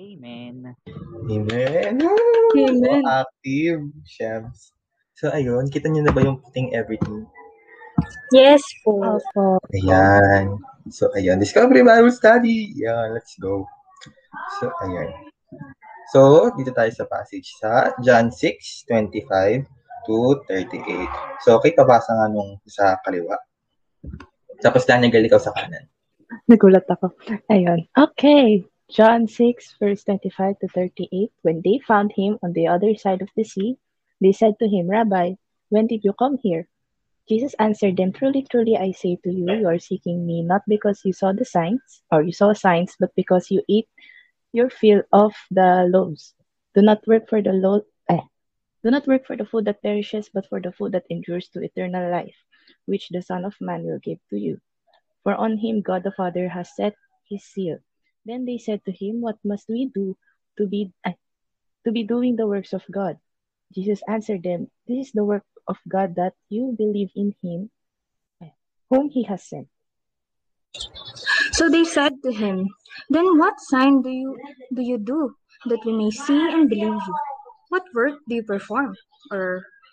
Amen. Amen. Amen. So active, Shebs. So, ayun, kita niyo na ba yung putting everything? Yes po. Opo. Ayan. So, ayan. Discovery Bible Study. Yeah, let's go. So, ayan. So, dito tayo sa passage sa John 6, 25 to 38. So, okay, pabasa nga nung sa kaliwa. Tapos, Daniel, ikaw sa kanan. Nagulat ako. Ayun. Okay. John 6, verse 25 to 38. When they found him on the other side of the sea, they said to him, Rabbi, when did you come here? Jesus answered them, Truly, truly, I say to you, you are seeking me not because you saw the signs, or you saw signs, but because you eat your fill of the loaves. Do not work for the lo- eh. Do not work for the food that perishes, but for the food that endures to eternal life, which the Son of Man will give to you. For on him God the Father has set his seal. Then they said to him, What must we do to be eh, to be doing the works of God? Jesus answered them, This is the work of God that you believe in him whom he has sent. So they said to him, Then what sign do you do you do that we may see and believe you? What work do you perform? Or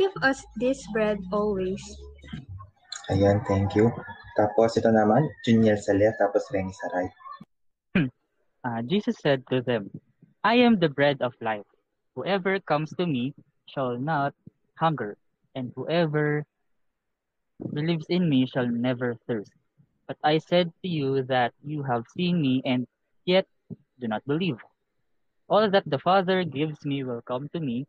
give us this bread always. Ayan, thank you. Tapos, ito naman, Junior sa left, tapos Renny sa right. Uh, Jesus said to them, I am the bread of life. Whoever comes to me shall not hunger, and whoever believes in me shall never thirst. But I said to you that you have seen me, and yet do not believe. All that the Father gives me will come to me,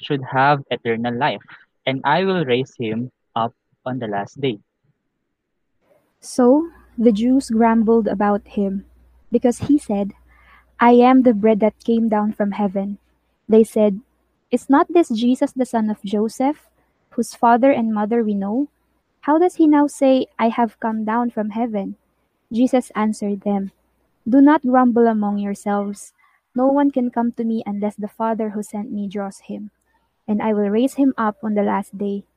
should have eternal life, and I will raise him up on the last day. So the Jews grumbled about him, because he said, I am the bread that came down from heaven. They said, Is not this Jesus the son of Joseph, whose father and mother we know? How does he now say, I have come down from heaven? Jesus answered them, Do not grumble among yourselves. No one can come to me unless the Father who sent me draws him, and I will raise him up on the last day.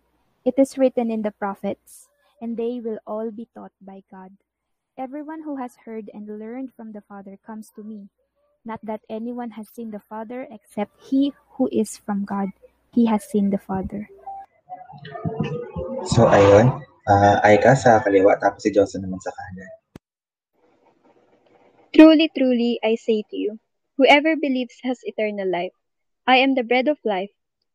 It is written in the prophets, and they will all be taught by God. Everyone who has heard and learned from the Father comes to me. Not that anyone has seen the Father except he who is from God. He has seen the Father. So, ayun. Uh, Aika sa kaliwa, tapos si Johnson naman sa kanan. Truly, truly, I say to you, whoever believes has eternal life. I am the bread of life.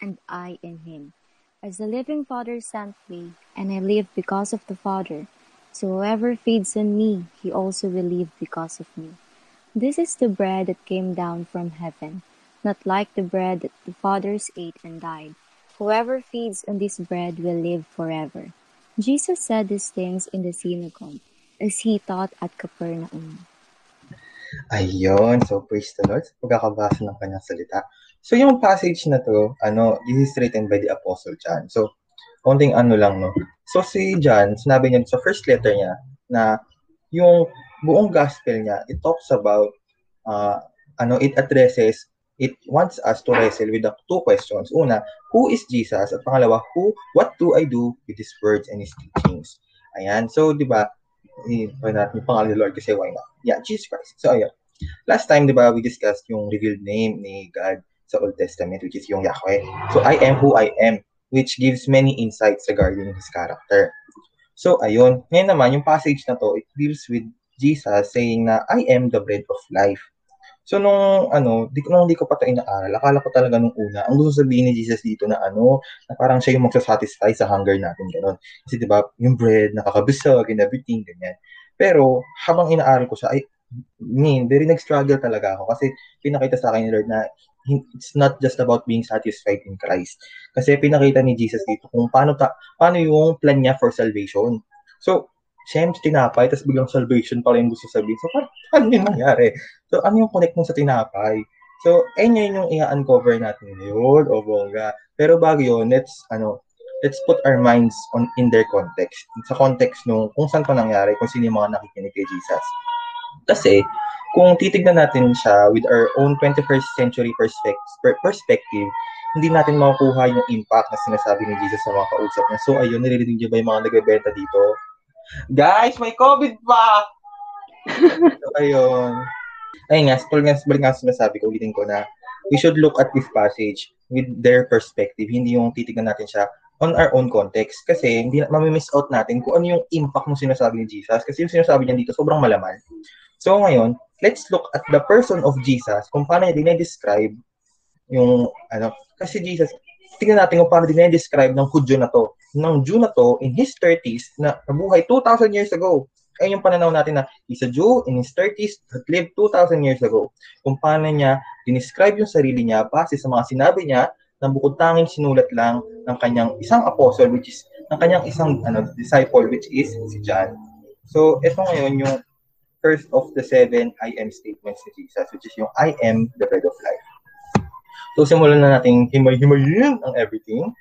and I in him. As the living Father sent me, and I live because of the Father, so whoever feeds on me, he also will live because of me. This is the bread that came down from heaven, not like the bread that the fathers ate and died. Whoever feeds on this bread will live forever. Jesus said these things in the synagogue as he taught at Capernaum. Ayun. So, praise the Lord. Pagkakabasa ng kanyang salita. So, yung passage na to, ano, this is written by the Apostle John. So, konting ano lang, no? So, si John, sinabi niya sa first letter niya na yung buong gospel niya, it talks about, uh, ano, it addresses, it wants us to wrestle with the two questions. Una, who is Jesus? At pangalawa, who, what do I do with his words and his teachings? Ayan. So, di ba, i-try natin yung pangalan ni Lord kasi why not? Yeah, Jesus Christ. So, ayun. Last time, di ba, we discussed yung revealed name ni God sa Old Testament, which is yung Yahweh. So, I am who I am, which gives many insights regarding His character. So, ayun. Ngayon naman, yung passage na to, it deals with Jesus saying na, I am the bread of life. So, nung, ano, di, nung di ko pa ito inaaral, akala ko talaga nung una, ang gusto sabihin ni Jesus dito na ano, na parang siya yung magsasatisfy sa hunger natin, gano'n. Kasi, di ba, yung bread, nakakabusog and everything, ganyan. Pero, habang inaaral ko siya, ay, mean, very nag-struggle talaga ako kasi pinakita sa akin ni Lord na it's not just about being satisfied in Christ. Kasi pinakita ni Jesus dito kung paano ta paano yung plan niya for salvation. So, siyempre tinapay, tapos biglang salvation pala yung gusto sabihin. So, paano, paano yun nangyari? So, ano yung connect mo sa tinapay? So, ayun yun yung i-uncover natin yun, o bongga. Pero bago yun, let's, ano, let's put our minds on in their context. Sa context nung kung saan pa nangyari, kung sino yung mga nakikinig kay Jesus. Kasi, kung titignan natin siya with our own 21st century perspective, perspective hindi natin makukuha yung impact na sinasabi ni Jesus sa mga kausap niya. So, ayun, nililinig niyo ba yung mga nagbebenta dito? Guys, may COVID pa! so, ayun. Ayun nga, tulad nga, balik nga sinasabi ko, ulitin ko na we should look at this passage with their perspective, hindi yung titignan natin siya on our own context. Kasi hindi mamimiss out natin kung ano yung impact ng sinasabi ni Jesus. Kasi yung sinasabi niya dito, sobrang malaman. So ngayon, let's look at the person of Jesus, kung paano niya dinedescribe yung, ano, kasi Jesus, tingnan natin kung paano dinedescribe ng Hudyo na to. Ng Jew na to, in his 30s, na nabuhay 2,000 years ago. Ayun yung pananaw natin na he's a Jew in his 30s that lived 2,000 years ago. Kung paano niya dinescribe yung sarili niya base sa mga sinabi niya na bukod tanging sinulat lang ng kanyang isang apostle which is ng kanyang isang ano disciple which is si John. So, ito ngayon yung first of the seven I am statements ni Jesus which is yung I am the bread of life. So, simulan na natin himay-himayin ang everything.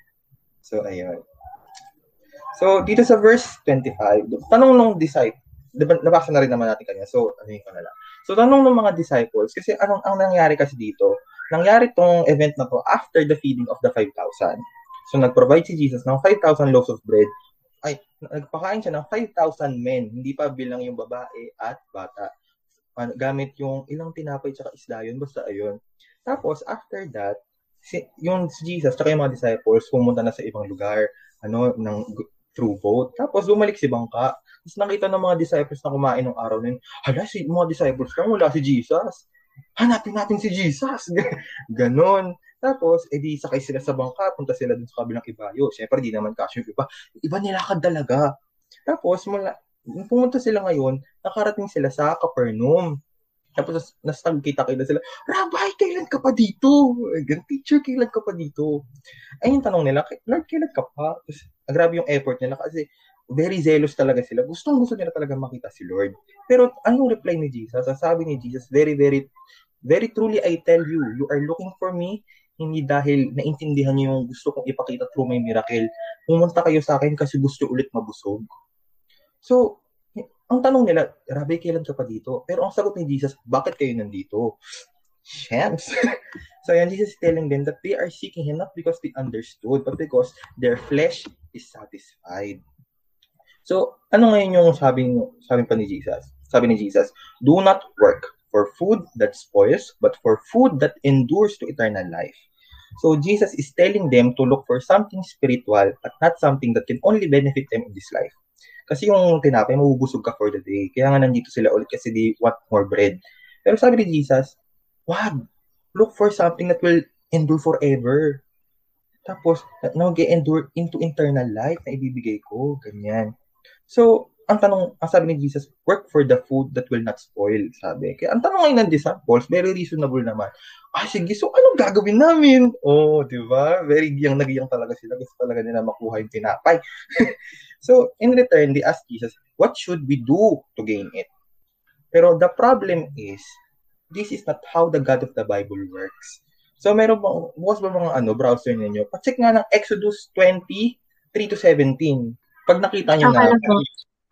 So, ayun. So, dito sa verse 25, tanong nung disciple, diba, nabasa na rin naman natin kanya. So, ano yung na lang. So, tanong ng mga disciples, kasi anong ang nangyari kasi dito, nangyari tong event na to after the feeding of the 5,000. So, nag-provide si Jesus ng 5,000 loaves of bread. Ay, nagpakain siya ng 5,000 men, hindi pa bilang yung babae at bata. Gamit yung ilang tinapay tsaka isda yun, basta ayun. Tapos, after that, si, yung Jesus tsaka yung mga disciples pumunta na sa ibang lugar, ano, ng through boat. Tapos, bumalik si Bangka. Tapos nakita ng mga disciples na kumain ng araw na yun, hala, si mga disciples ka, wala si Jesus. Hanapin natin si Jesus. Ganon. Tapos, edi sakay sila sa bangka, punta sila dun sa kabilang ibayo. Siyempre, di naman kasi yung iba. Iba nilakad talaga. Tapos, mula, pumunta sila ngayon, nakarating sila sa Capernaum. Tapos, nastagkita kayo na sila, Rabbi, kailan ka pa dito? Gan teacher, kailan ka pa dito? Ay, yung tanong nila, Lord, kailan ka pa? Tapos, grabe yung effort nila kasi very zealous talaga sila. Gustong gusto nila talaga makita si Lord. Pero anong reply ni Jesus? Sabi ni Jesus, very, very, very truly I tell you, you are looking for me, hindi dahil naintindihan niyo yung gusto kong ipakita through my miracle. Pumunta kayo sa akin kasi gusto ulit mabusog. So, ang tanong nila, Rabbi, kailan ka pa dito? Pero ang sagot ni Jesus, bakit kayo nandito? Shams. so yan, Jesus is telling them that they are seeking Him not because they understood, but because their flesh is satisfied. So, ano ngayon yung sabi, sabi pa ni Jesus? Sabi ni Jesus, do not work for food that spoils, but for food that endures to eternal life. So, Jesus is telling them to look for something spiritual, but not something that can only benefit them in this life. Kasi yung tinapay, mabubusog ka for the day. Kaya nga nandito sila ulit kasi they want more bread. Pero sabi ni Jesus, wag, look for something that will endure forever. Tapos, mag-endure into eternal life na ibibigay ko. Ganyan. So, ang tanong, ang sabi ni Jesus, work for the food that will not spoil, sabi. Kaya ang tanong ngayon ng disciples, very reasonable naman. Ah, sige, so anong gagawin namin? Oh, di ba? Very giyang nagiyang talaga sila. Gusto talaga nila makuha yung tinapay. so, in return, they ask Jesus, what should we do to gain it? Pero the problem is, this is not how the God of the Bible works. So, meron bang, bukas ba mga ano, browser ninyo? Pacheck nga ng Exodus 20, 3 to 17. Pag nakita Okay na,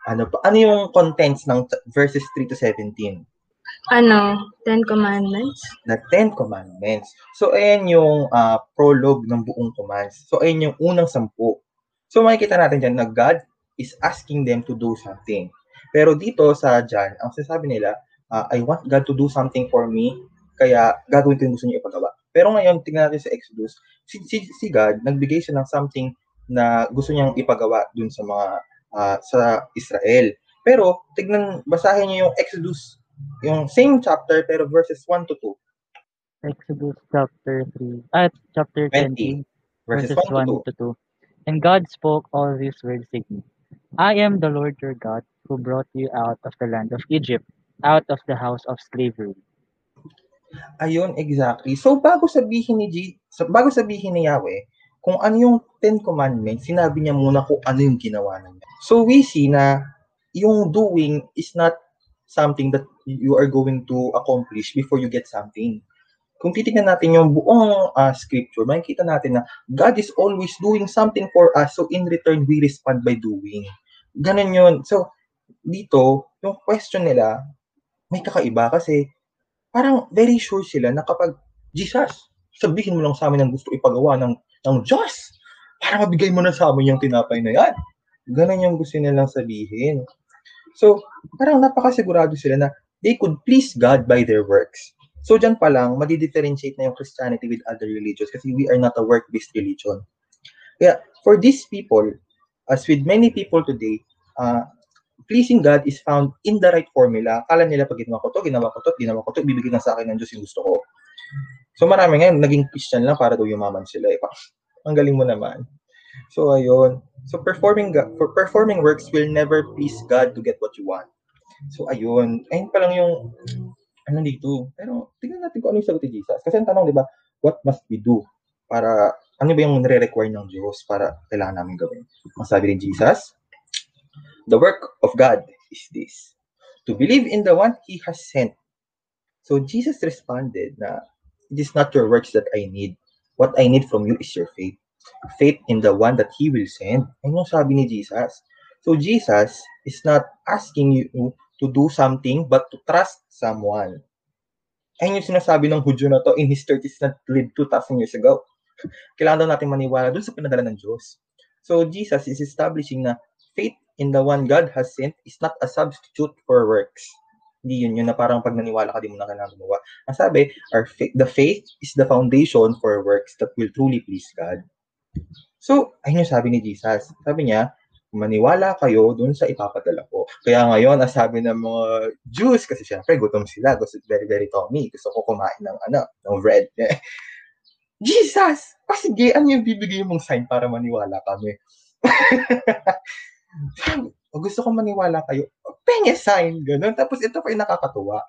ano, pa, ano yung contents ng verses 3 to 17? Ano, Ten Commandments? na Ten Commandments. So, ayan yung ah, prologue ng buong commands. So, ayan yung unang sampu. So, makikita natin dyan na God is asking them to do something. Pero dito sa John, ang sinasabi nila, ah, I want God to do something for me, kaya gagawin ko yung gusto niya ipagawa. Pero ngayon, tingnan natin sa Exodus, si, si, si God, nagbigay siya ng something na gusto niyang ipagawa dun sa mga ah, sa Israel. Pero, tignan, basahin niyo yung Exodus, yung same chapter, pero verses 1 to 2. Exodus chapter 3, at chapter 20, 20, verses verses 1 1 to 2. to 2. And God spoke all these words, saying, I am the Lord your God, who brought you out of the land of Egypt, out of the house of slavery. Ayun, exactly. So, bago sabihin ni G, bago sabihin ni Yahweh, kung ano yung Ten Commandments, sinabi niya muna kung ano yung ginawa niya. So, we see na yung doing is not something that you are going to accomplish before you get something. Kung titignan natin yung buong ah, scripture, makikita natin na God is always doing something for us, so in return, we respond by doing. Ganun yun. So, dito, yung question nila, may kakaiba kasi parang very sure sila na kapag Jesus, sabihin mo lang sa amin ang gusto ipagawa ng, ng Diyos para mabigay mo na sa amin yung tinapay na yan. Ganun yung gusto nilang sabihin. So, parang napakasigurado sila na they could please God by their works. So, dyan pa lang, madi-differentiate na yung Christianity with other religions kasi we are not a work-based religion. Kaya, for these people, as with many people today, uh, pleasing God is found in the right formula. Akala nila pag ginawa ko to, ginawa ko to, ginawa ko to, ibibigay na sa akin ng Diyos yung gusto ko. So marami ngayon, naging Christian lang para daw yumaman sila. Eh. Ang galing mo naman. So ayun. So performing for performing works will never please God to get what you want. So ayun. Ayun pa lang yung ano dito. Pero tingnan natin kung ano yung sagot ni Jesus. Kasi ang tanong, di ba, what must we do? Para, ano ba yung nire-require ng Diyos para kailangan namin gawin? Ang sabi ni Jesus, The work of God is this, to believe in the one He has sent. So Jesus responded na, it is not your works that I need. What I need from you is your faith. Faith in the one that He will send. Ano sabi ni Jesus? So Jesus is not asking you to do something but to trust someone. Ayun yung sinasabi ng Hudyo na to in his 30s that lived 2,000 years ago. Kailangan daw natin maniwala dun sa pinadala ng Diyos. So Jesus is establishing na faith in the one God has sent is not a substitute for works. Hindi yun yun na parang pag naniwala ka, di mo na kailangan gumawa. Ang sabi, our fa- the faith is the foundation for works that will truly please God. So, ayun yung sabi ni Jesus. Sabi niya, maniwala kayo dun sa ipapadala ko. Kaya ngayon, ang sabi ng mga Jews, kasi syempre gutom sila, gusto very, very tummy, gusto ko kumain ng, ano, ng bread. Jesus! Ah, sige, ano yung bibigay mong sign para maniwala kami? o gusto ko maniwala kayo, penye sign, ganun. Tapos ito pa yung nakakatuwa.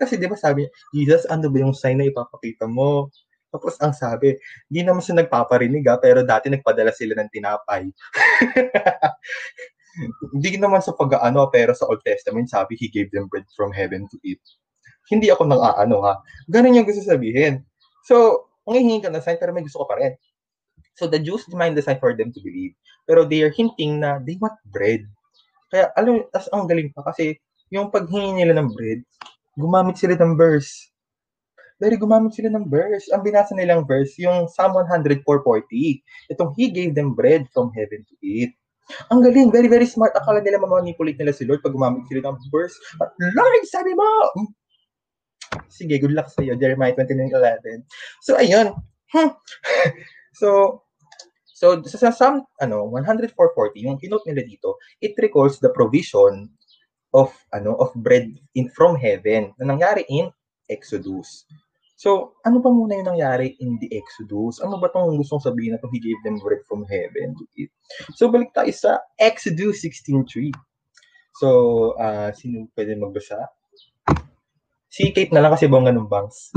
Kasi di ba sabi Jesus, ano ba yung sign na ipapakita mo? Tapos ang sabi, di naman siya nagpaparinig ha, pero dati nagpadala sila ng tinapay. Hindi naman sa pag-ano, pero sa Old Testament, sabi, He gave them bread from heaven to eat. Hindi ako nang aano ha. Ganun yung gusto sabihin. So, ang hihingi ka ng sign, pero may gusto ko pa rin. So, the Jews demand the sign for them to believe. Pero they are hinting na they want bread. Kaya, alam, as ang galing pa kasi yung paghingi nila ng bread, gumamit sila ng verse. Very gumamit sila ng verse. Ang binasa nilang verse, yung Psalm 104.40. Itong He gave them bread from heaven to eat. Ang galing, very, very smart. Akala nila mamanipulate nila si Lord pag gumamit sila ng verse. But Lord, sabi mo! Sige, good luck sa iyo, Jeremiah 29.11. So, ayun. Hmm. so, So sa, sa Psalm ano 104:40 yung kinote nila dito, it recalls the provision of ano of bread in from heaven na nangyari in Exodus. So, ano ba muna yung nangyari in the Exodus? Ano ba tong gustong sabihin na to he gave them bread from heaven to eat? So, balik tayo sa Exodus 16.3. So, uh, sino pwede magbasa? Si Kate na lang kasi bongga ng bangs.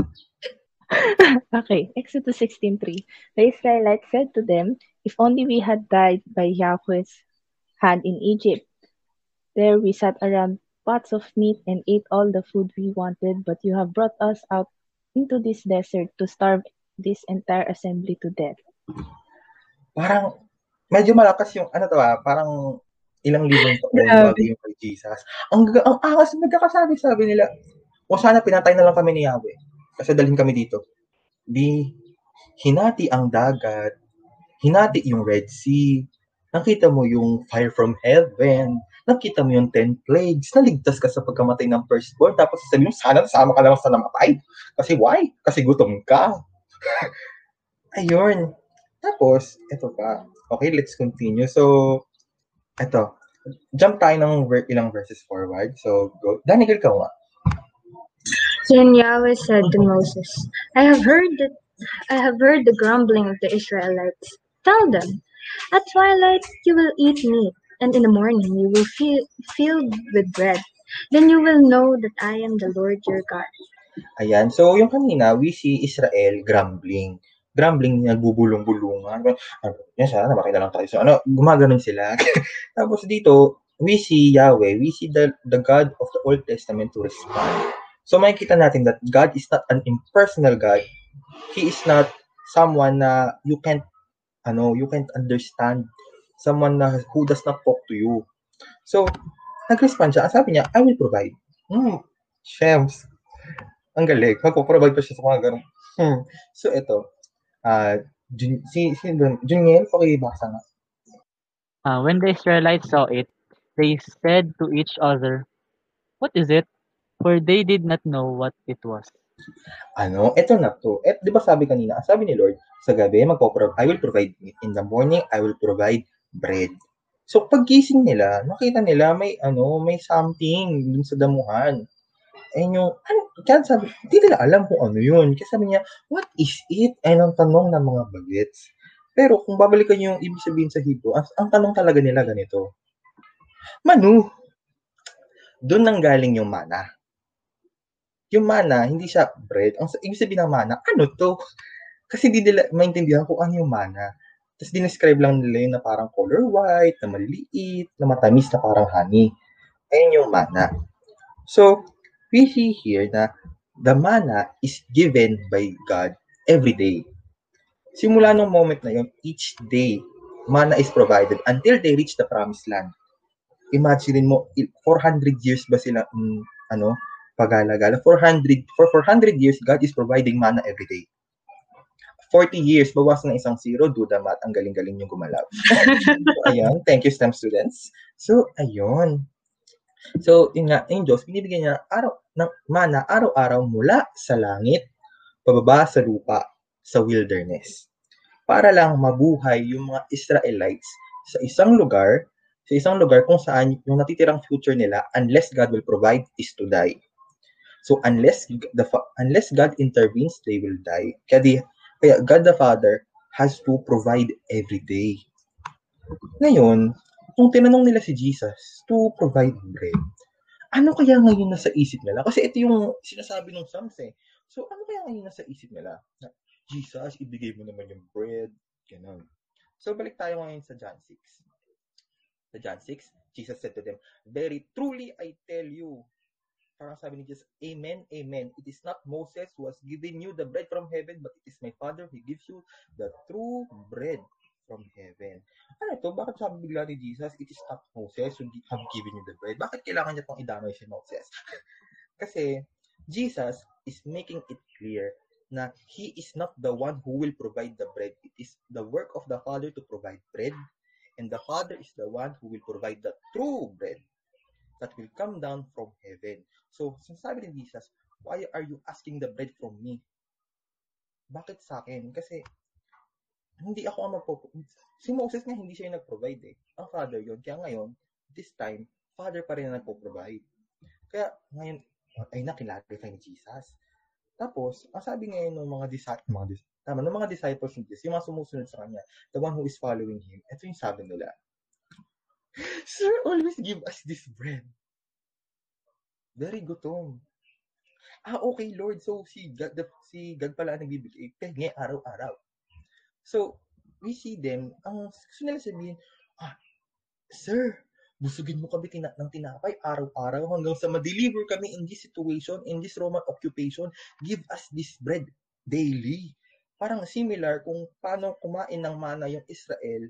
okay, Exodus 16.3 The Israelites said to them, If only we had died by Yahweh's hand in Egypt. There we sat around pots of meat and ate all the food we wanted, but you have brought us out into this desert to starve this entire assembly to death. Parang, medyo malakas yung, ano to ah, parang ilang libong taon bago yung kay Jesus. Ang, ang angas, nagkakasabi-sabi nila, o sana pinatay na lang kami ni Yahweh. Kasi kami dito. Di, hinati ang dagat, hinati yung Red Sea, nakita mo yung fire from heaven, nakita mo yung 10 plagues, naligtas ka sa pagkamatay ng firstborn, tapos sabi mo, sana nasama ka lang sa namatay. Kasi why? Kasi gutom ka. Ayun. Tapos, ito pa. Okay, let's continue. So, ito. Jump tayo ng ilang verses forward. So, go. Daniel, ka nga. Then Yahweh said to Moses, I have heard that I have heard the grumbling of the Israelites. Tell them, at twilight you will eat meat, and in the morning you will feel filled with bread. Then you will know that I am the Lord your God. Ayan. So, yung kanina, we see Israel grumbling. Grumbling, nagbubulong-bulungan. Ano, yan sana, makita lang tayo. So, ano, gumaganon sila. Tapos dito, we see Yahweh, we see the, the God of the Old Testament to respond. So, makikita natin that God is not an impersonal God. He is not someone na you can't, ano, you can't understand. Someone na who does not talk to you. So, nag-respond siya. Ang sabi niya, I will provide. Hmm, Shems. Ang galing. Magpo-provide pa siya sa mga ganun. Hmm. So, ito. Uh, Jun, si, si Juniel, pakibasa nga. Uh, when the Israelites saw it, they said to each other, What is it? For they did not know what it was. Ano, ito na to. Et, di ba sabi kanina, sabi ni Lord, sa gabi, magpo I will provide meat. In the morning, I will provide bread. So, paggising nila, nakita nila may, ano, may something dun sa damuhan. Ayun yung, ano, kaya sabi, hindi nila alam kung ano yun. Kasi sabi niya, what is it? Ayun ang tanong ng mga bagets. Pero kung babalikan yung ibig sabihin sa Hebrew, ang, ang tanong talaga nila ganito. Manu, doon nang galing yung mana. Yung mana, hindi siya bread. Ang ibig sabihin ng mana, ano to? Kasi hindi nila maintindihan kung ano yung mana. Tapos dinescribe lang nila yun na parang color white, na maliliit, na matamis na parang honey. Ayun yung mana. So, we see here na the mana is given by God every day. Simula nung moment na yun, each day, mana is provided until they reach the promised land. Imagine mo, 400 years ba sila, um, ano, pagala-gala? 400, for 400 years, God is providing mana every day. 40 years, bawas ng isang zero, do the math. Ang galing-galing yung gumalaw. so, ayun. Thank you, STEM students. So, ayun. So, yun nga, yung Diyos, binibigyan niya araw, ng mana araw-araw mula sa langit, pababa sa lupa, sa wilderness. Para lang mabuhay yung mga Israelites sa isang lugar, sa isang lugar kung saan yung natitirang future nila, unless God will provide, is to die. So, unless the unless God intervenes, they will die. Kaya, di, kaya God the Father has to provide every day. Ngayon, kung tinanong nila si Jesus to provide bread, ano kaya ngayon nasa isip nila? Kasi ito yung sinasabi ng Psalms eh. So, ano kaya ngayon nasa isip nila? Na, Jesus, ibigay mo naman yung bread. Ganun. So, balik tayo ngayon sa John 6. Sa John 6, Jesus said to them, Very truly I tell you, parang sabi ni Jesus, Amen, Amen. It is not Moses who has given you the bread from heaven, but it is my Father who gives you the true bread from heaven. Ano to? Bakit sabi bigla ni Jesus, it is not Moses who have given you the bread? Bakit kailangan niya pang idamay si Moses? Kasi, Jesus is making it clear na He is not the one who will provide the bread. It is the work of the Father to provide bread, and the Father is the one who will provide the true bread that will come down from heaven. So, sinasabi ni Jesus, why are you asking the bread from me? Bakit sa akin? Kasi, hindi ako ang magpo Si Moses nga, hindi siya yung nag-provide eh. Ang father yon Kaya ngayon, this time, father pa rin ang nagpo-provide. Kaya, ngayon, ay nakilagify ni Jesus. Tapos, ang sabi ngayon ng mga disciples, mga dis- tama, ng mga disciples ni Jesus, yung mga sumusunod sa kanya, the one who is following him, ito yung sabi nila. Sir, always give us this bread. Very gutom. Ah, okay, Lord. So, si God, the, si God pala nagbibigay. Penge araw-araw. So, we see them, ang gusto nila sabihin, ah, Sir, busugin mo kami tina- ng tinapay araw-araw hanggang sa ma-deliver kami in this situation, in this Roman occupation. Give us this bread daily. Parang similar kung paano kumain ng mana yung Israel,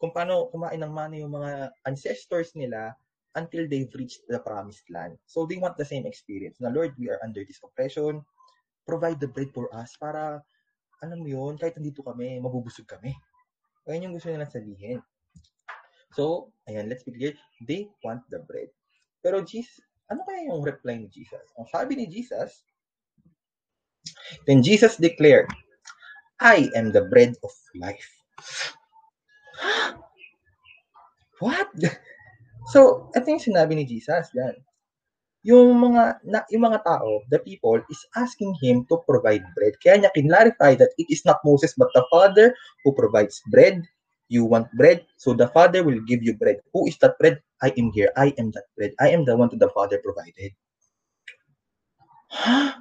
kung paano kumain ng mana yung mga ancestors nila until they've reached the promised land. So they want the same experience. Na Lord, we are under this oppression. Provide the bread for us para, alam mo yun, kahit nandito kami, mabubusog kami. Ayun yung gusto nila sabihin. So, ayan, let's be clear. They want the bread. Pero Jesus, ano kaya yung reply ni Jesus? Ang sabi ni Jesus, Then Jesus declared, I am the bread of life. What? So, ito yung sinabi ni Jesus yan. Yung mga na, yung mga tao, the people is asking him to provide bread. Kaya niya kinlarify that it is not Moses but the Father who provides bread. You want bread, so the Father will give you bread. Who is that bread? I am here. I am that bread. I am the one that the Father provided. Huh?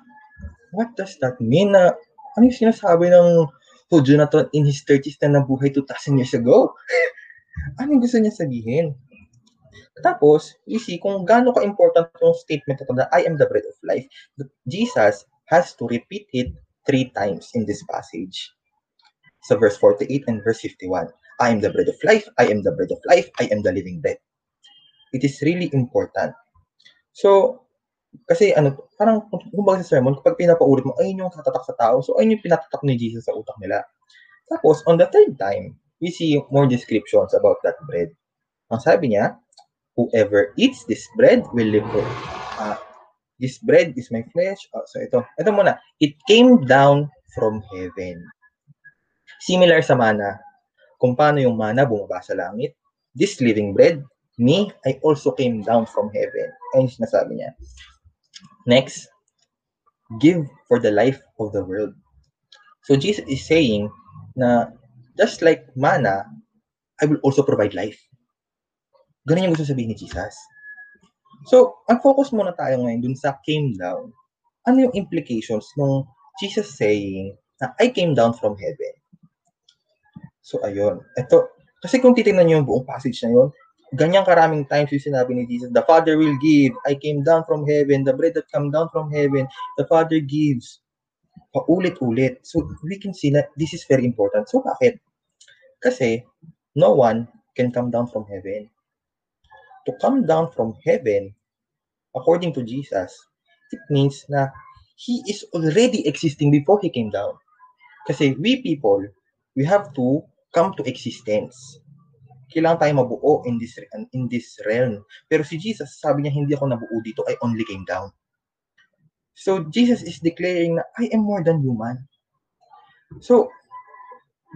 What does that mean? Na, ano yung sinasabi ng Na to in his 30s na nabuhay 2,000 years ago? ano yung gusto niya sabihin? Tapos, you see kung gaano ka-important yung statement na to na I am the bread of life. Jesus has to repeat it three times in this passage. Sa verse 48 and verse 51. I am the bread of life, I am the bread of life, I am the living bread. It is really important. So, kasi ano, parang kumbaga sa sermon, kapag pinapaulit mo, ayun yung tatatak sa tao. So, ayun yung pinatatak ni Jesus sa utak nila. Tapos, on the third time, we see more descriptions about that bread. Ang sabi niya, whoever eats this bread will live forever. Uh, this bread is my flesh. Oh, so ito, ito muna. It came down from heaven. Similar sa mana. Kung paano yung mana bumaba sa langit. This living bread, me, I also came down from heaven. Ayun sinasabi niya. Next, give for the life of the world. So Jesus is saying na just like mana, I will also provide life. Ganun yung gusto sabihin ni Jesus. So, ang focus muna tayo ngayon dun sa came down. Ano yung implications ng Jesus saying na I came down from heaven? So, ayun. Ito, kasi kung titingnan niyo yung buong passage na yun, ganyan karaming times yung sinabi ni Jesus, the Father will give, I came down from heaven, the bread that come down from heaven, the Father gives. Paulit-ulit. So, we can see that this is very important. So, bakit? Kasi, no one can come down from heaven. To come down from heaven, according to Jesus, it means na He is already existing before He came down. Kasi we people, we have to come to existence kailangan tayo mabuo in this in this realm. Pero si Jesus, sabi niya, hindi ako nabuo dito, I only came down. So, Jesus is declaring na, I am more than human. So,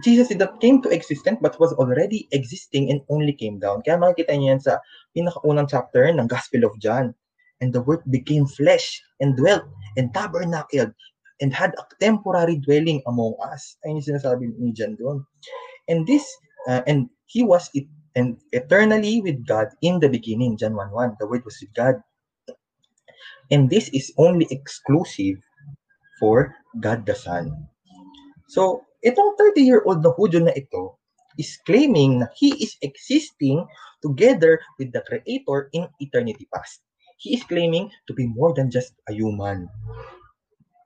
Jesus did not came to existence but was already existing and only came down. Kaya makikita niyo yan sa pinakaunang chapter ng Gospel of John. And the Word became flesh and dwelt and tabernacled and had a temporary dwelling among us. Ayun yung sinasabi ni John doon. And this, uh, and he was it and eternally with God in the beginning, John 1.1. The Word was with God. And this is only exclusive for God the Son. So, itong 30-year-old na Hudyo na ito is claiming na he is existing together with the Creator in eternity past. He is claiming to be more than just a human.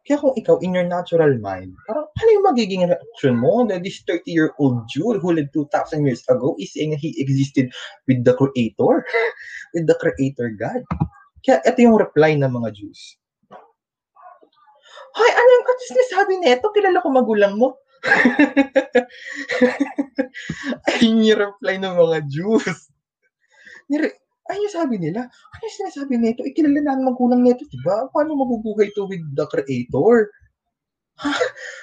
Kaya kung ikaw, in your natural mind, parang ano yung magiging reaction mo na this 30-year-old Jew who lived 2,000 years ago is saying he existed with the Creator, with the Creator God. Kaya ito yung reply ng mga Jews. Hoy, ano yung ano sinasabi nito? Kilala ko magulang mo. Ayun yung reply ng mga Jews. Ay, yung sabi nila, ano yung sinasabi nito? Ikilala na ang magulang nito, diba? Paano mabubuhay to with the creator? Ha?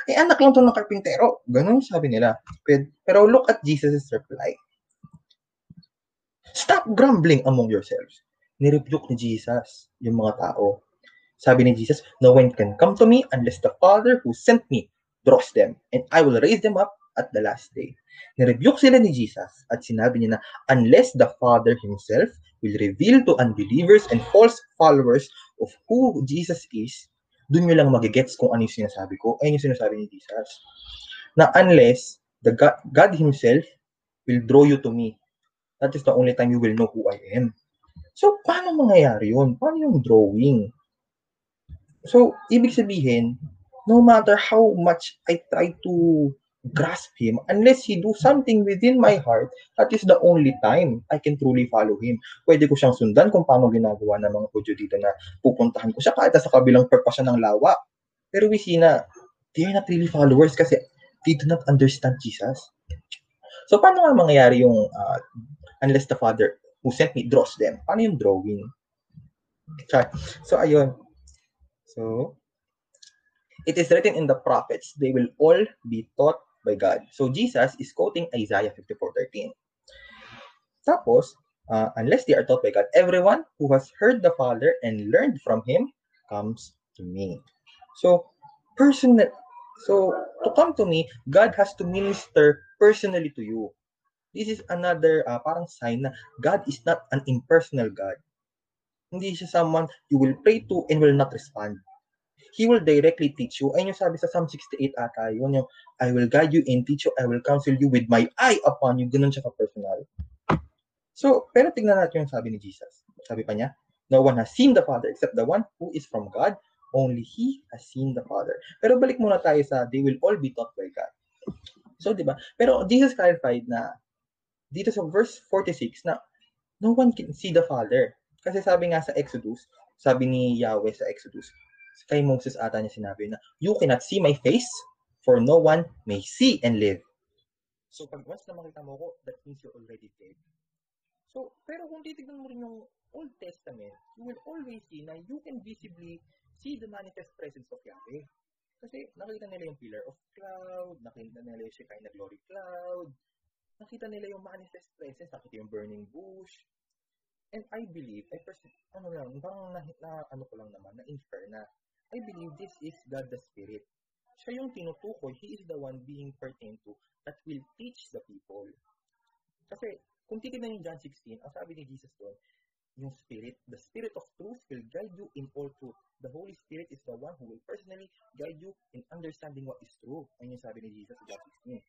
Eh, anak lang to ng karpintero. Ganun sabi nila. Pero look at Jesus' reply. Stop grumbling among yourselves. Nirebuke ni Jesus yung mga tao. Sabi ni Jesus, No one can come to me unless the Father who sent me draws them, and I will raise them up at the last day. Nirebuke sila ni Jesus at sinabi niya na unless the Father Himself will reveal to unbelievers and false followers of who Jesus is, dun nyo lang magigets kung ano yung sinasabi ko. Ayun yung sinasabi ni Jesus. Na unless the God, God Himself will draw you to me, that is the only time you will know who I am. So, paano mangyayari yun? Paano yung drawing? So, ibig sabihin, no matter how much I try to grasp him, unless he do something within my heart, that is the only time I can truly follow him. Pwede ko siyang sundan kung paano ginagawa ng mga Hudyo dito na pupuntahan ko siya kahit sa kabilang purpose ng lawa. Pero we see na they are not really followers kasi they do not understand Jesus. So, paano nga mangyayari yung uh, unless the Father who sent me draws them? Paano yung drawing? Char. So, ayun. So, it is written in the prophets, they will all be taught by God. So, Jesus is quoting Isaiah 54.13. Tapos, uh, unless they are taught by God, everyone who has heard the Father and learned from Him comes to me. So, personal, so to come to me, God has to minister personally to you. This is another uh, parang sign na God is not an impersonal God. Hindi siya someone you will pray to and will not respond. He will directly teach you. Ayun yung sabi sa Psalm 68 ata, yun yung, I will guide you and teach you, I will counsel you with my eye upon you. Ganun siya ka-personal. So, pero tignan natin yung sabi ni Jesus. Sabi pa niya, no one has seen the Father except the one who is from God. Only He has seen the Father. Pero balik muna tayo sa, they will all be taught by God. So, di ba? Pero Jesus clarified na dito sa verse 46 na no one can see the Father. Kasi sabi nga sa Exodus, sabi ni Yahweh sa Exodus, kay Moses ata niya sinabi na, you cannot see my face, for no one may see and live. So pag once na makita mo ko, that means you're already dead. So, pero kung titignan mo rin yung Old Testament, you will always see na you can visibly see the manifest presence of Yahweh. Kasi nakita nila yung pillar of cloud, nakita nila yung Shekinah glory cloud, nakita nila yung manifest presence, nakita yung burning bush. And I believe, I pers- ano lang, parang na, na, ano ko lang naman, na-infer na, I believe this is God the Spirit. Siya yung tinutukoy, He is the one being pertained to that will teach the people. Kasi, kung titignan yung John 16, ang sabi ni Jesus doon, yung Spirit, the Spirit of truth will guide you in all truth. The Holy Spirit is the one who will personally guide you in understanding what is true. Ayun yung sabi ni Jesus sa John 16.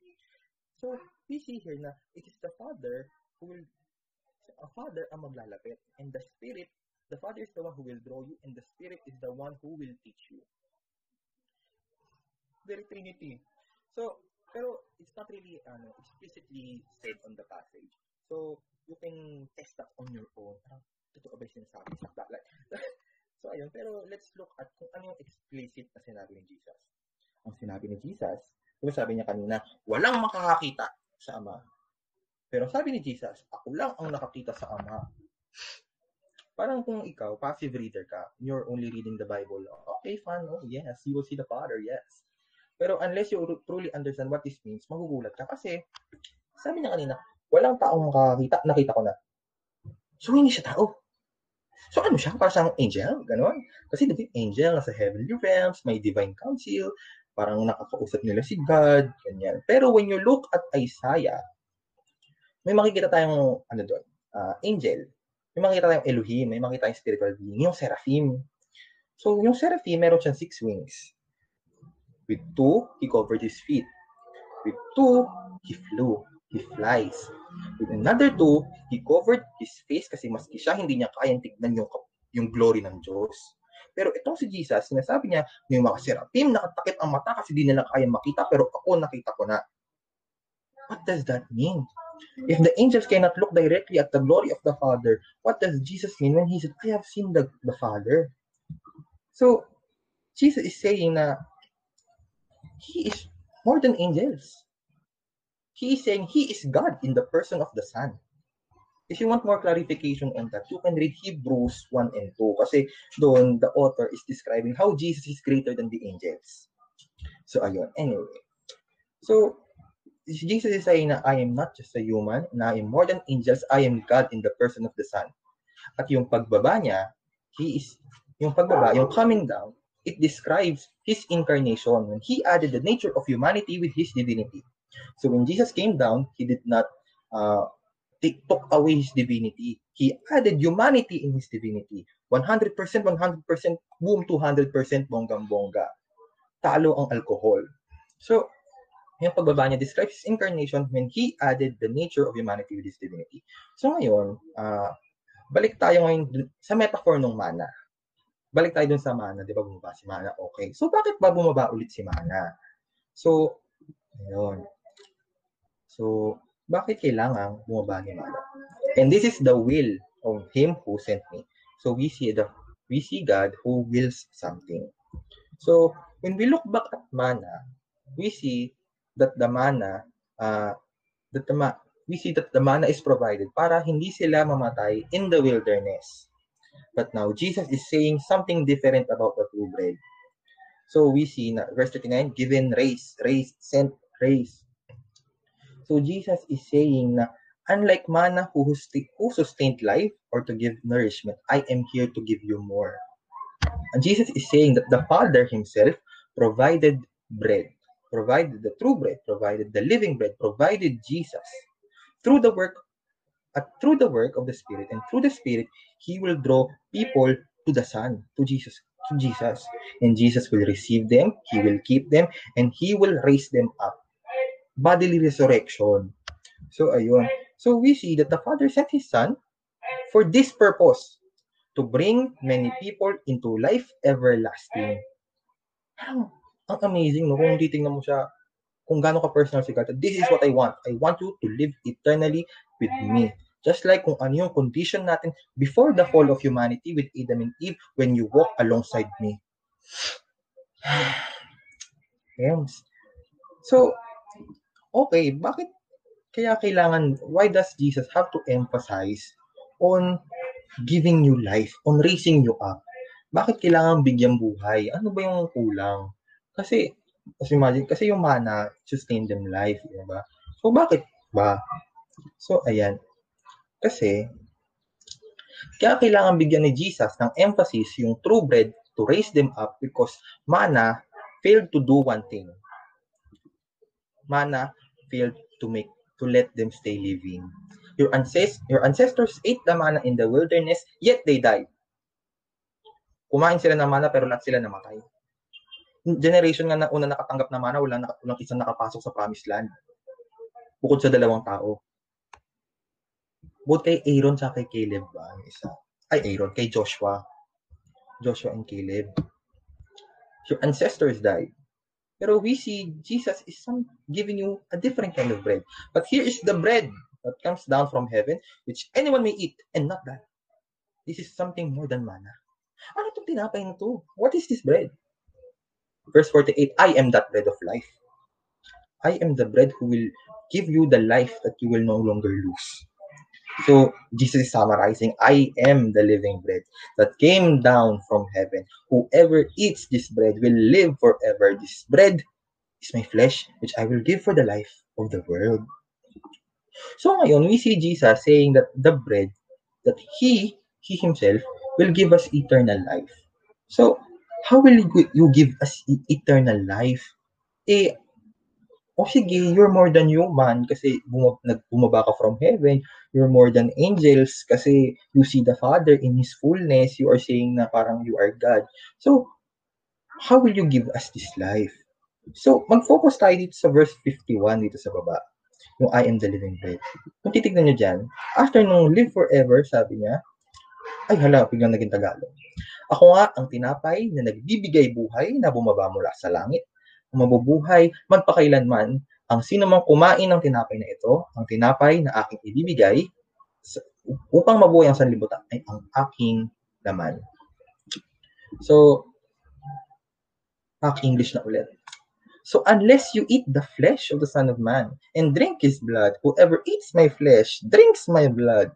So, we see here na it is the Father who will, a Father ang maglalapit. And the Spirit, the Father is the one who will draw you, and the Spirit is the one who will teach you. Very Trinity. So, pero it's not really ano, explicitly said on the passage. So, you can test that on your own. Parang, totoo ba yung sinasabi sa like, So, ayun. Pero, let's look at kung ano yung explicit na sinabi ni Jesus. Ang sinabi ni Jesus, Diba sabi niya kanina, walang makakakita sa Ama. Pero sabi ni Jesus, ako lang ang nakakita sa Ama. Parang kung ikaw, passive reader ka, you're only reading the Bible, okay, fine, oh yes, you will see the Father, yes. Pero unless you truly understand what this means, magugulat ka. Kasi, sabi niya kanina, walang taong makakakita, nakita ko na. So, hindi siya tao. So, ano siya? Para siyang angel? Ganon. Kasi the angel nasa heavenly realms, may divine council, parang nakakausap nila si God, ganyan. Pero when you look at Isaiah, may makikita tayong, ano doon, uh, angel. May makikita tayong Elohim, may makikita tayong spiritual being, yung seraphim. So, yung seraphim, meron siyang six wings. With two, he covered his feet. With two, he flew. He flies. With another two, he covered his face kasi maski siya, hindi niya kayang tignan yung, yung glory ng Diyos. Pero itong si Jesus, sinasabi niya, yung mga seraphim, nakatakip ang mata kasi di nila kaya makita, pero ako nakita ko na. What does that mean? If the angels cannot look directly at the glory of the Father, what does Jesus mean when he said, I have seen the, the Father? So, Jesus is saying na he is more than angels. He is saying he is God in the person of the Son. If you want more clarification on that, you can read Hebrews 1 and 2 kasi doon the author is describing how Jesus is greater than the angels. So, ayun. Anyway. So, Jesus is saying na I am not just a human, na I am more than angels, I am God in the person of the Son. At yung pagbaba niya, he is, yung pagbaba, yung coming down, it describes his incarnation when he added the nature of humanity with his divinity. So when Jesus came down, he did not uh, take, took away his divinity. He added humanity in his divinity. 100%, 100%, boom, 200% bonggang-bongga. Talo ang alcohol. So, yung pagbaba niya describes his incarnation when he added the nature of humanity with his divinity. So ngayon, uh, balik tayo ngayon sa metaphor ng mana. Balik tayo dun sa mana, di ba bumaba si mana? Okay. So bakit ba bumaba ulit si mana? So, ayun. So, bakit kailangan bumaba ni mana? And this is the will of him who sent me. So we see the we see God who wills something. So when we look back at mana, we see that the mana, uh, that the ma- we see that the mana is provided para hindi sila mamatay in the wilderness. But now, Jesus is saying something different about the true bread. So we see na verse 39, given, raised, raised, sent, raised. So Jesus is saying na unlike mana who, who sustained life or to give nourishment, I am here to give you more. And Jesus is saying that the Father himself provided bread provided the true bread, provided the living bread, provided Jesus. Through the work uh, through the work of the Spirit and through the Spirit, He will draw people to the Son, to Jesus, to Jesus. And Jesus will receive them, He will keep them, and He will raise them up. Bodily resurrection. So, ayun. So, we see that the Father sent His Son for this purpose, to bring many people into life everlasting. Ang amazing, no? Kung titingnan mo siya, kung gaano ka personal si God, this is what I want. I want you to live eternally with me. Just like kung ano yung condition natin before the fall of humanity with Adam and Eve when you walk alongside me. yes. So, okay, bakit kaya kailangan, why does Jesus have to emphasize on giving you life, on raising you up? Bakit kailangan bigyan buhay? Ano ba yung kulang? Kasi, as imagine, kasi yung mana, sustain them life, di ba? So, bakit ba? So, ayan. Kasi, kaya kailangan bigyan ni Jesus ng emphasis yung true bread to raise them up because mana failed to do one thing. Mana failed to make to let them stay living. Your ancestors, your ancestors ate the manna in the wilderness, yet they died. Kumain sila ng mana pero lahat sila namatay generation nga na una nakatanggap na mana, wala na, walang isang nakapasok sa promised land. Bukod sa dalawang tao. Bukod kay Aaron sa kay Caleb ba? Isa. Ay, Aaron. Kay Joshua. Joshua and Caleb. Your ancestors died. Pero we see Jesus is some, giving you a different kind of bread. But here is the bread that comes down from heaven, which anyone may eat and not die. This is something more than manna. Ano itong tinapay na to? What is this bread? Verse 48, I am that bread of life. I am the bread who will give you the life that you will no longer lose. So Jesus is summarizing, I am the living bread that came down from heaven. Whoever eats this bread will live forever. This bread is my flesh, which I will give for the life of the world. So ngayon, we see Jesus saying that the bread, that He, He Himself, will give us eternal life. So, how will you give us eternal life? Eh, o oh sige, you're more than human kasi bumab- bumaba ka from heaven. You're more than angels kasi you see the Father in His fullness. You are saying na parang you are God. So, how will you give us this life? So, mag-focus tayo dito sa verse 51 dito sa baba. Yung I am the living bread. Kung titignan nyo dyan, after nung live forever, sabi niya, ay hala, biglang naging Tagalog. Ako nga ang tinapay na nagbibigay buhay na bumaba mula sa langit. Ang mabubuhay magpakailanman ang sino mang kumain ng tinapay na ito, ang tinapay na aking ibibigay upang mabuhay ang sanlibutan ay ang aking laman. So, back English na ulit. So unless you eat the flesh of the Son of Man and drink His blood, whoever eats my flesh drinks my blood.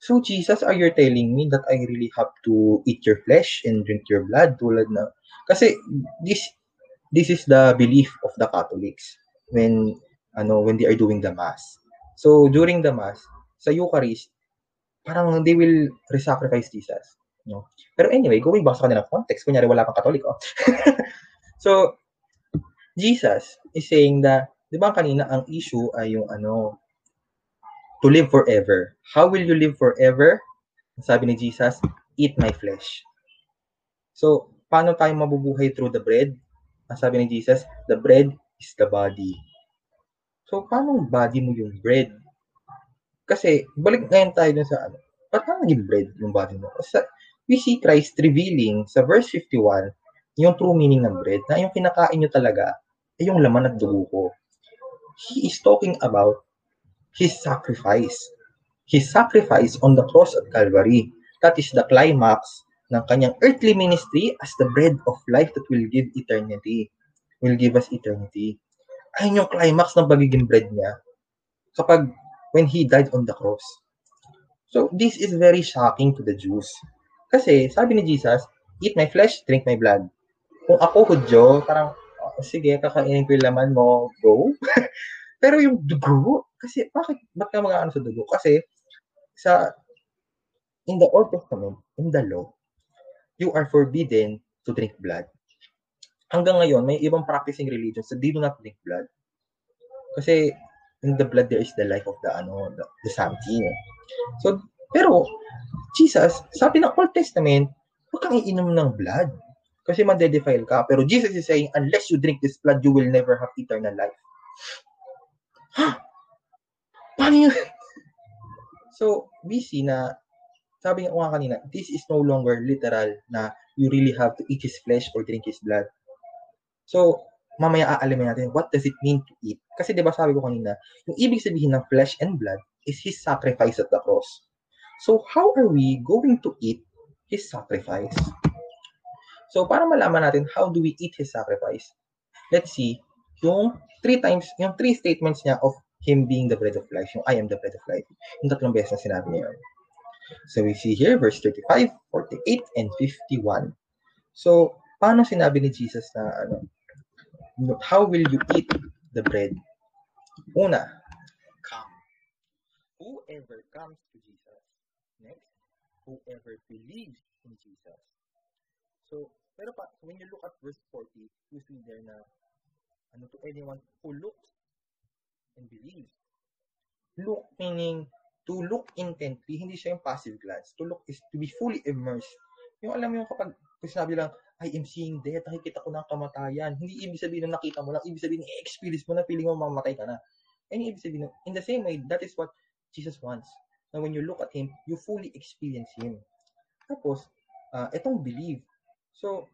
So, Jesus, are you telling me that I really have to eat your flesh and drink your blood tulad na... Kasi, this this is the belief of the Catholics when ano when they are doing the mass. So, during the mass, sa Eucharist, parang they will resacrifice Jesus. No? Pero anyway, going back sa kanilang context, kunyari wala pang Katoliko. so, Jesus is saying that di ba kanina ang issue ay yung ano, to live forever. How will you live forever? Sabi ni Jesus, eat my flesh. So, paano tayo mabubuhay through the bread? Sabi ni Jesus, the bread is the body. So, paano body mo yung bread? Kasi, balik ngayon tayo dun sa ano, ba't ka naging bread yung body mo? Kasi, we see Christ revealing sa verse 51 yung true meaning ng bread na yung kinakain nyo talaga ay yung laman at dugo ko. He is talking about His sacrifice. His sacrifice on the cross at Calvary. That is the climax ng kanyang earthly ministry as the bread of life that will give eternity. Will give us eternity. Ayun yung climax ng pagiging bread niya kapag when He died on the cross. So, this is very shocking to the Jews. Kasi, sabi ni Jesus, eat my flesh, drink my blood. Kung ako, Hudyo, parang, oh, sige, kakainin ko yung laman mo, go. Pero yung dugo, kasi, bakit, ba't ka mag-ano sa dugo? Kasi, sa, in the Old Testament, in the law, you are forbidden to drink blood. Hanggang ngayon, may ibang practicing religions that they do not drink blood. Kasi, in the blood, there is the life of the, ano, the, the something. So, pero, Jesus, sabi ng Old Testament, huwag kang iinom ng blood. Kasi man-defile ka. Pero Jesus is saying, unless you drink this blood, you will never have eternal life. Ha? Paano yun? So, we see na, sabi nga nga kanina, this is no longer literal na you really have to eat his flesh or drink his blood. So, mamaya aalamin natin, what does it mean to eat? Kasi di ba sabi ko kanina, yung ibig sabihin ng flesh and blood is his sacrifice at the cross. So, how are we going to eat his sacrifice? So, para malaman natin how do we eat his sacrifice, let's see yung three times, yung three statements niya of him being the bread of life, yung I am the bread of life. Yung tatlong beses na sinabi niya yun. So, we see here, verse 35, 48, and 51. So, paano sinabi ni Jesus na, ano, how will you eat the bread? Una, come. Whoever comes to Jesus. Next, whoever believes in Jesus. So, pero pa, when you look at verse 40, you see there na, ano to anyone who looks and believes. Look meaning, to look intently, hindi siya yung passive glance. To look is to be fully immersed. Yung alam mo yung kapag, sinabi lang, I am seeing death, nakikita ko na kamatayan. Hindi ibig sabihin na nakita mo lang, ibig sabihin, experience mo na, feeling mo mamatay ka na. And ibig sabihin, in the same way, that is what Jesus wants. Na when you look at Him, you fully experience Him. Tapos, uh, itong believe. So,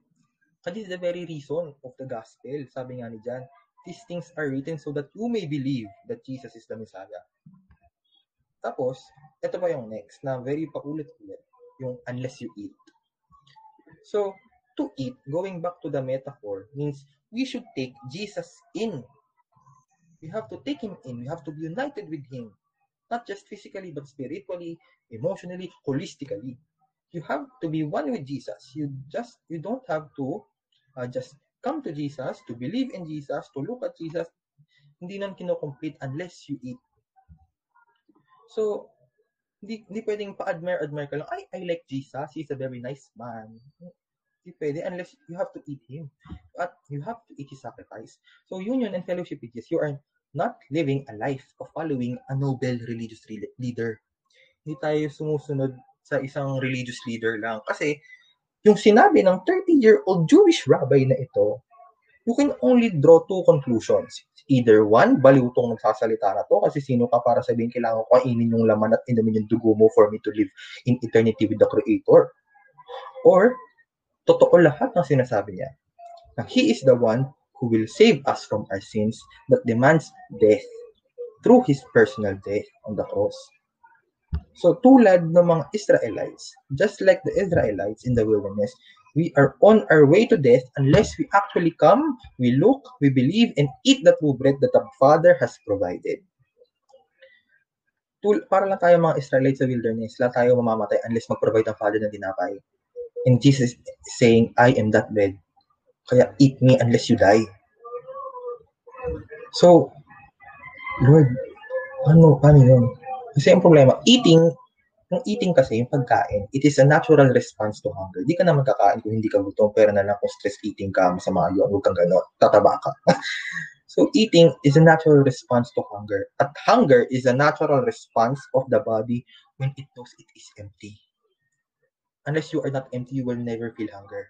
this is the very reason of the gospel. Sabi nga ni John, these things are written so that you may believe that Jesus is the Messiah. Tapos, ito pa yung next na very paulit-ulit, yung unless you eat. So, to eat, going back to the metaphor, means we should take Jesus in. We have to take him in. We have to be united with him. Not just physically, but spiritually, emotionally, holistically. You have to be one with Jesus. You just, you don't have to uh, just come to Jesus, to believe in Jesus, to look at Jesus. Hindi nan kinocomplete unless you eat. So, hindi, hindi pwedeng pa-admire-admire ka lang, ay, I like Jesus, he's a very nice man. Hindi pwede unless you have to eat him. At you have to eat his sacrifice. So, union and fellowship with Jesus, you are not living a life of following a noble religious leader. Hindi tayo sumusunod sa isang religious leader lang. Kasi, yung sinabi ng 30-year-old Jewish rabbi na ito, you can only draw two conclusions. Either one, baliw tong nagsasalita na to kasi sino ka para sabihin kailangan ko kainin yung laman at inumin yung dugo mo for me to live in eternity with the Creator. Or, totoo lahat ng sinasabi niya. Na He is the one who will save us from our sins that demands death through His personal death on the cross. So, tulad ng mga Israelites, just like the Israelites in the wilderness, we are on our way to death unless we actually come, we look, we believe, and eat the true bread that the Father has provided. Tul para lang tayo mga Israelites sa wilderness, lang tayo mamamatay unless mag-provide ang Father ng dinapay. And Jesus is saying, I am that bread. Kaya eat me unless you die. So, Lord, ano, yun? Kasi ang problema, eating, yung eating kasi, yung pagkain, it is a natural response to hunger. Hindi ka naman kakain kung hindi ka gutom, pero na lang kung stress eating ka, masama yun, huwag kang gano'n, tataba ka. So eating is a natural response to hunger. At hunger is a natural response of the body when it knows it is empty. Unless you are not empty, you will never feel hunger.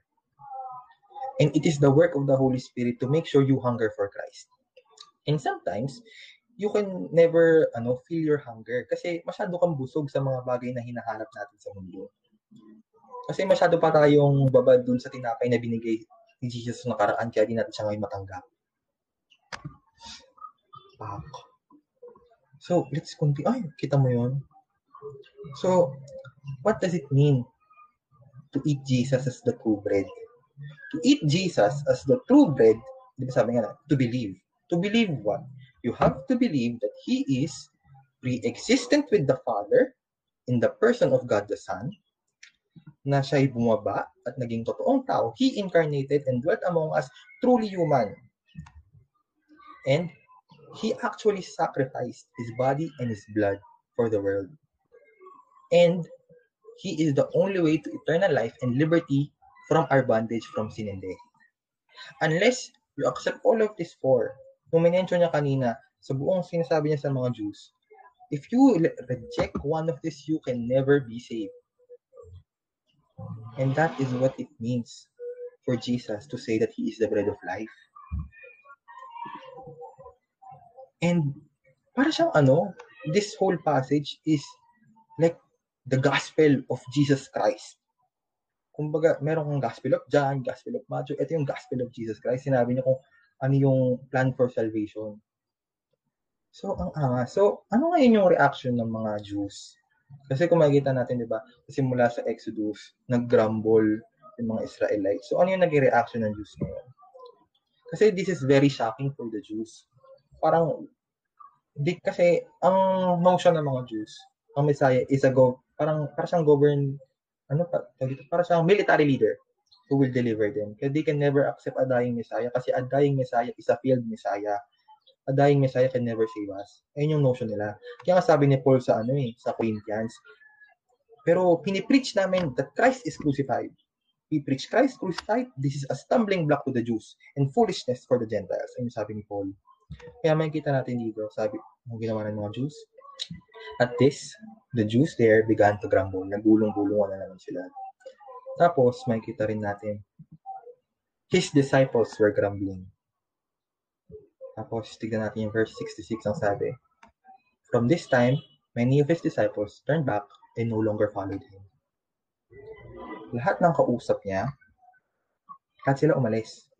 And it is the work of the Holy Spirit to make sure you hunger for Christ. And sometimes, you can never ano feel your hunger kasi masyado kang busog sa mga bagay na hinahanap natin sa mundo. Kasi masyado pa tayong babad dun sa tinapay na binigay ni Jesus na nakaraan kaya di natin siya ngayon matanggap. Pak. So, let's continue. Ay, kita mo yun? So, what does it mean to eat Jesus as the true bread? To eat Jesus as the true bread, di ba sabi nga na, to believe. To believe what? You have to believe that He is pre-existent with the Father in the person of God the Son, na siya'y bumaba at naging totoong tao. He incarnated and dwelt among us, truly human. And He actually sacrificed His body and His blood for the world. And He is the only way to eternal life and liberty from our bondage from sin and death. Unless you accept all of these four, kung minention niya kanina, sa buong sinasabi niya sa mga Jews, if you reject one of these, you can never be saved. And that is what it means for Jesus to say that He is the bread of life. And para siyang ano, this whole passage is like the gospel of Jesus Christ. Kumbaga, meron kang gospel of John, gospel of Matthew, ito yung gospel of Jesus Christ. Sinabi niya kung ano yung plan for salvation. So, ang angas. So, ano ngayon yung reaction ng mga Jews? Kasi kung makikita natin, di ba, simula sa Exodus, nag-grumble yung mga Israelites. So, ano yung naging reaction ng Jews ngayon? Kasi this is very shocking for the Jews. Parang, di, kasi, ang notion ng mga Jews, ang Messiah is a go, parang, parang siyang govern, ano pa, parang siyang military leader who will deliver them. Because they can never accept a dying Messiah kasi a dying Messiah is a failed Messiah. A dying Messiah can never save us. Ayun yung notion nila. Kaya sabi ni Paul sa ano eh, sa Corinthians, pero pinipreach namin that Christ is crucified. We preach Christ crucified. This is a stumbling block to the Jews and foolishness for the Gentiles. Ayun sabi ni Paul. Kaya makikita natin dito, sabi, ang ginawa ng mga Jews. At this, the Jews there began to grumble. Nagulong-gulungan na naman sila. Tapos, makikita rin natin, his disciples were grumbling. Tapos, tignan natin yung verse 66 ang sabi. From this time, many of his disciples turned back and no longer followed him. Lahat ng kausap niya, lahat sila umalis.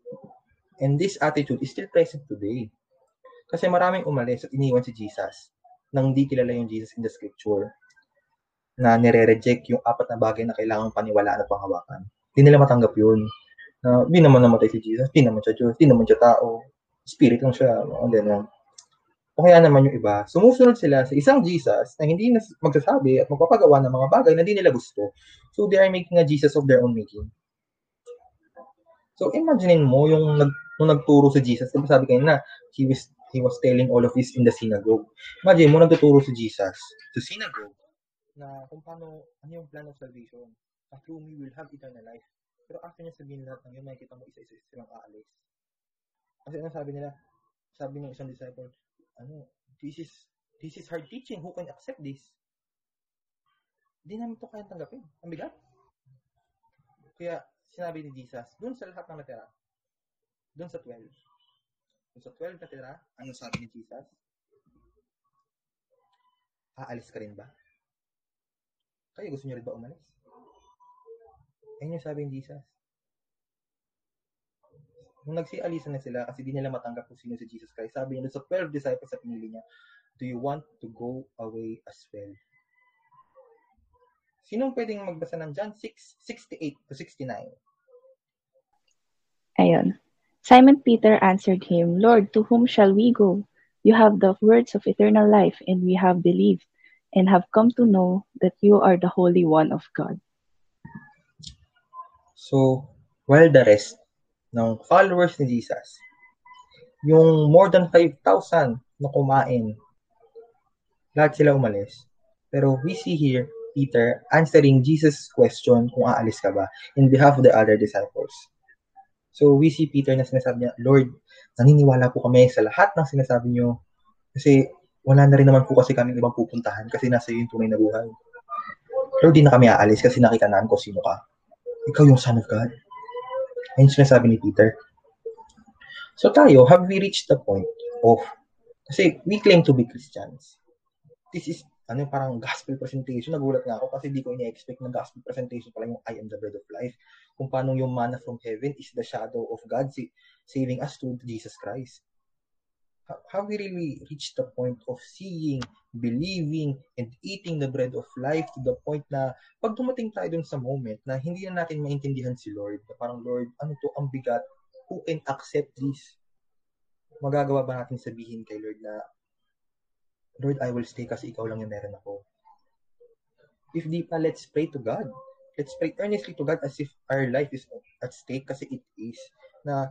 And this attitude is still present today. Kasi maraming umalis at iniwan si Jesus nang di kilala yung Jesus in the scripture na nire-reject yung apat na bagay na kailangang paniwalaan at panghawakan. Hindi nila matanggap yun. Na, di naman namatay si Jesus, di naman siya Diyos, di naman siya tao. Spirit lang siya, mga ganyan. O kaya naman yung iba, sumusunod sila sa isang Jesus na hindi magsasabi at magpapagawa ng mga bagay na hindi nila gusto. So they are making a Jesus of their own making. So imaginein mo yung nag, nung nagturo si Jesus, diba sabi kayo na he was he was telling all of this in the synagogue. Imagine mo nagtuturo si Jesus sa synagogue na kung paano, ano yung plan of salvation. Na through me will have eternal life. Pero after niya sabihin lahat ng yun, makikita mo isa-isa silang aalis. Kasi ano sabi nila? Sabi ng isang disciple, ano, this is, this is hard teaching. Who can accept this? Hindi namin ito kaya tanggapin. Ang bigat. Kaya, sinabi ni Jesus, dun sa lahat ng natira, dun sa 12, dun sa 12 natira, ano sabi ni Jesus? Aalis ka rin ba? Kayo gusto niyo rin ba umalis? Ayun yung sabi ni Jesus. Nung nagsialisan na sila kasi di nila matanggap kung sino si Jesus Christ, sabi niya sa 12 disciples sa pinili niya, Do you want to go away as well? Sinong pwedeng magbasa ng John 6, 68 to 69? Ayon. Simon Peter answered him, Lord, to whom shall we go? You have the words of eternal life, and we have believed and have come to know that you are the Holy One of God. So, while the rest ng followers ni Jesus, yung more than 5,000 na kumain, lahat sila umalis. Pero we see here, Peter answering Jesus' question kung aalis ka ba in behalf of the other disciples. So we see Peter na sinasabi niya, Lord, naniniwala po kami sa lahat ng sinasabi nyo. Kasi wala na rin naman po kasi kami ibang pupuntahan kasi nasa yung tunay na buhay. Pero di na kami aalis kasi nakita namin kung sino ka. Ikaw yung Son of God. Ayun sinasabi ni Peter. So tayo, have we reached the point of, kasi we claim to be Christians. This is, ano parang gospel presentation. Nagulat nga ako kasi di ko ina-expect na gospel presentation pala yung I am the bread of life. Kung paano yung manna from heaven is the shadow of God saving us to Jesus Christ have we really reached the point of seeing, believing, and eating the bread of life to the point na pag dumating tayo dun sa moment na hindi na natin maintindihan si Lord, na parang, Lord, ano to, ang bigat, who can accept this? Magagawa ba natin sabihin kay Lord na, Lord, I will stay kasi ikaw lang yung meron ako. If di pa, let's pray to God. Let's pray earnestly to God as if our life is at stake kasi it is. Na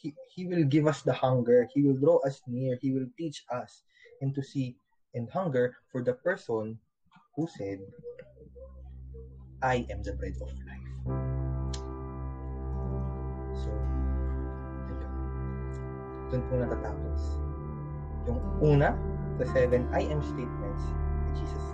he, he will give us the hunger. He will draw us near. He will teach us and to see and hunger for the person who said, I am the bread of life. So, ayun. Po natatapos. Yung una, the seven I am statements Jesus